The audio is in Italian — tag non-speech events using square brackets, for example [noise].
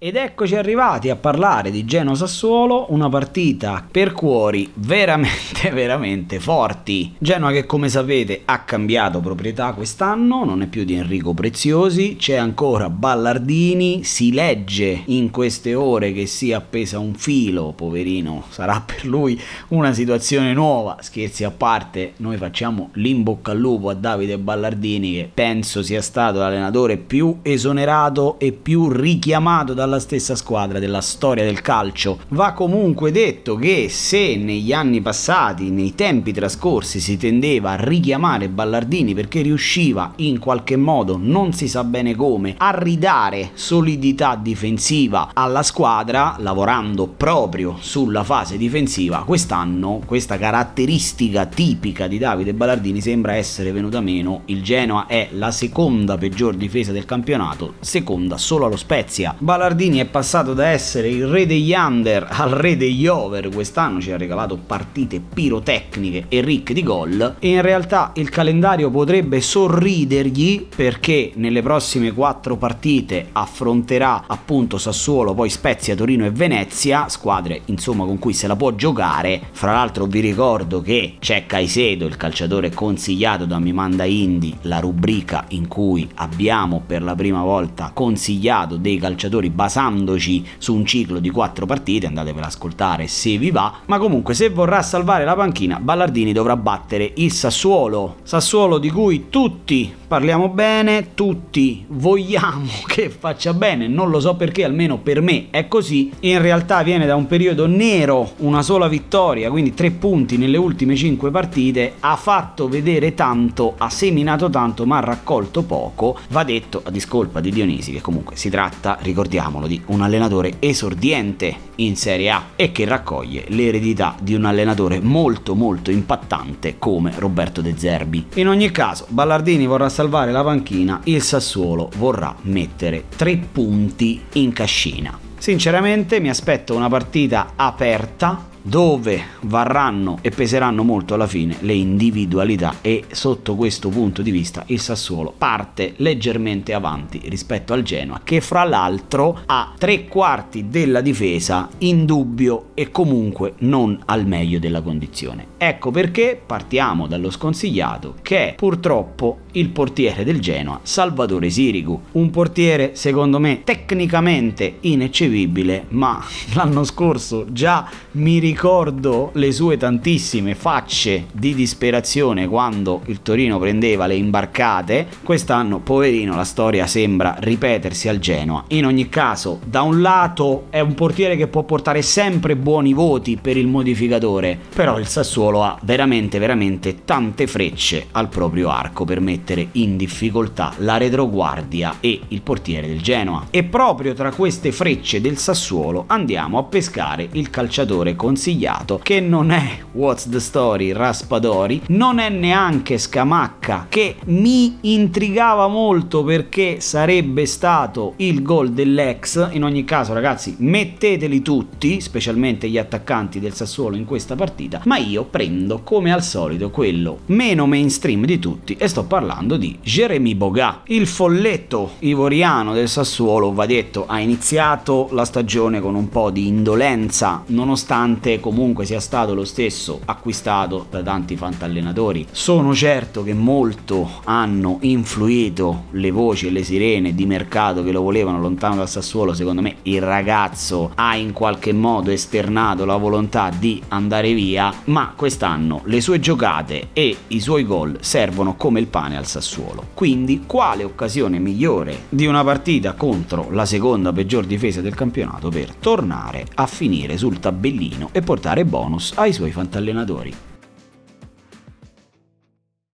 Ed eccoci arrivati a parlare di Geno Sassuolo, una partita per cuori veramente [laughs] veramente forti. Genoa che come sapete ha cambiato proprietà quest'anno, non è più di Enrico Preziosi, c'è ancora Ballardini, si legge in queste ore che si è appesa un filo, poverino, sarà per lui una situazione nuova, scherzi a parte, noi facciamo l'imbocca al lupo a Davide Ballardini che penso sia stato l'allenatore più esonerato e più richiamato dalla dalla stessa squadra della storia del calcio. Va comunque detto che se negli anni passati, nei tempi trascorsi, si tendeva a richiamare Ballardini perché riusciva in qualche modo, non si sa bene come, a ridare solidità difensiva alla squadra, lavorando proprio sulla fase difensiva, quest'anno questa caratteristica tipica di Davide Ballardini sembra essere venuta meno. Il Genoa è la seconda peggior difesa del campionato, seconda solo allo Spezia. Ballardini Maldini è passato da essere il re degli under al re degli over, quest'anno ci ha regalato partite pirotecniche e ricche di gol e in realtà il calendario potrebbe sorridergli perché nelle prossime quattro partite affronterà appunto Sassuolo, poi Spezia, Torino e Venezia, squadre insomma con cui se la può giocare. Fra l'altro vi ricordo che c'è Caicedo, il calciatore consigliato da Mimanda Indy, la rubrica in cui abbiamo per la prima volta consigliato dei calciatori basati basandoci su un ciclo di quattro partite, andatevela ad ascoltare se vi va, ma comunque se vorrà salvare la panchina, Ballardini dovrà battere il Sassuolo, Sassuolo di cui tutti parliamo bene, tutti vogliamo [laughs] che faccia bene, non lo so perché, almeno per me è così, in realtà viene da un periodo nero, una sola vittoria, quindi tre punti nelle ultime cinque partite, ha fatto vedere tanto, ha seminato tanto, ma ha raccolto poco, va detto a discolpa di Dionisi che comunque si tratta, ricordiamolo, di un allenatore esordiente in Serie A e che raccoglie l'eredità di un allenatore molto molto impattante come Roberto De Zerbi. In ogni caso, Ballardini vorrà salvare la panchina, il Sassuolo vorrà mettere tre punti in cascina. Sinceramente mi aspetto una partita aperta dove varranno e peseranno molto alla fine le individualità e sotto questo punto di vista il Sassuolo parte leggermente avanti rispetto al Genoa che fra l'altro ha tre quarti della difesa in dubbio e comunque non al meglio della condizione. Ecco perché partiamo dallo sconsigliato che purtroppo il portiere del Genoa, Salvatore Sirigu, un portiere secondo me tecnicamente ineccepibile ma [laughs] l'anno scorso già mi ricordo ricordo le sue tantissime facce di disperazione quando il Torino prendeva le imbarcate. Quest'anno, poverino, la storia sembra ripetersi al Genoa. In ogni caso, da un lato è un portiere che può portare sempre buoni voti per il modificatore, però il Sassuolo ha veramente, veramente tante frecce al proprio arco per mettere in difficoltà la retroguardia e il portiere del Genoa. E proprio tra queste frecce del Sassuolo andiamo a pescare il calciatore consigliato che non è What's the Story Raspadori, non è neanche Scamacca che mi intrigava molto perché sarebbe stato il gol dell'ex. In ogni caso ragazzi metteteli tutti, specialmente gli attaccanti del Sassuolo in questa partita, ma io prendo come al solito quello meno mainstream di tutti e sto parlando di Jeremy Boga, il folletto ivoriano del Sassuolo, va detto, ha iniziato la stagione con un po' di indolenza nonostante comunque sia stato lo stesso acquistato da tanti fantallenatori. Sono certo che molto hanno influito le voci e le sirene di mercato che lo volevano lontano dal Sassuolo. Secondo me il ragazzo ha in qualche modo esternato la volontà di andare via, ma quest'anno le sue giocate e i suoi gol servono come il pane al Sassuolo. Quindi quale occasione migliore di una partita contro la seconda peggior difesa del campionato per tornare a finire sul tabellino e portare bonus ai suoi fantallenatori.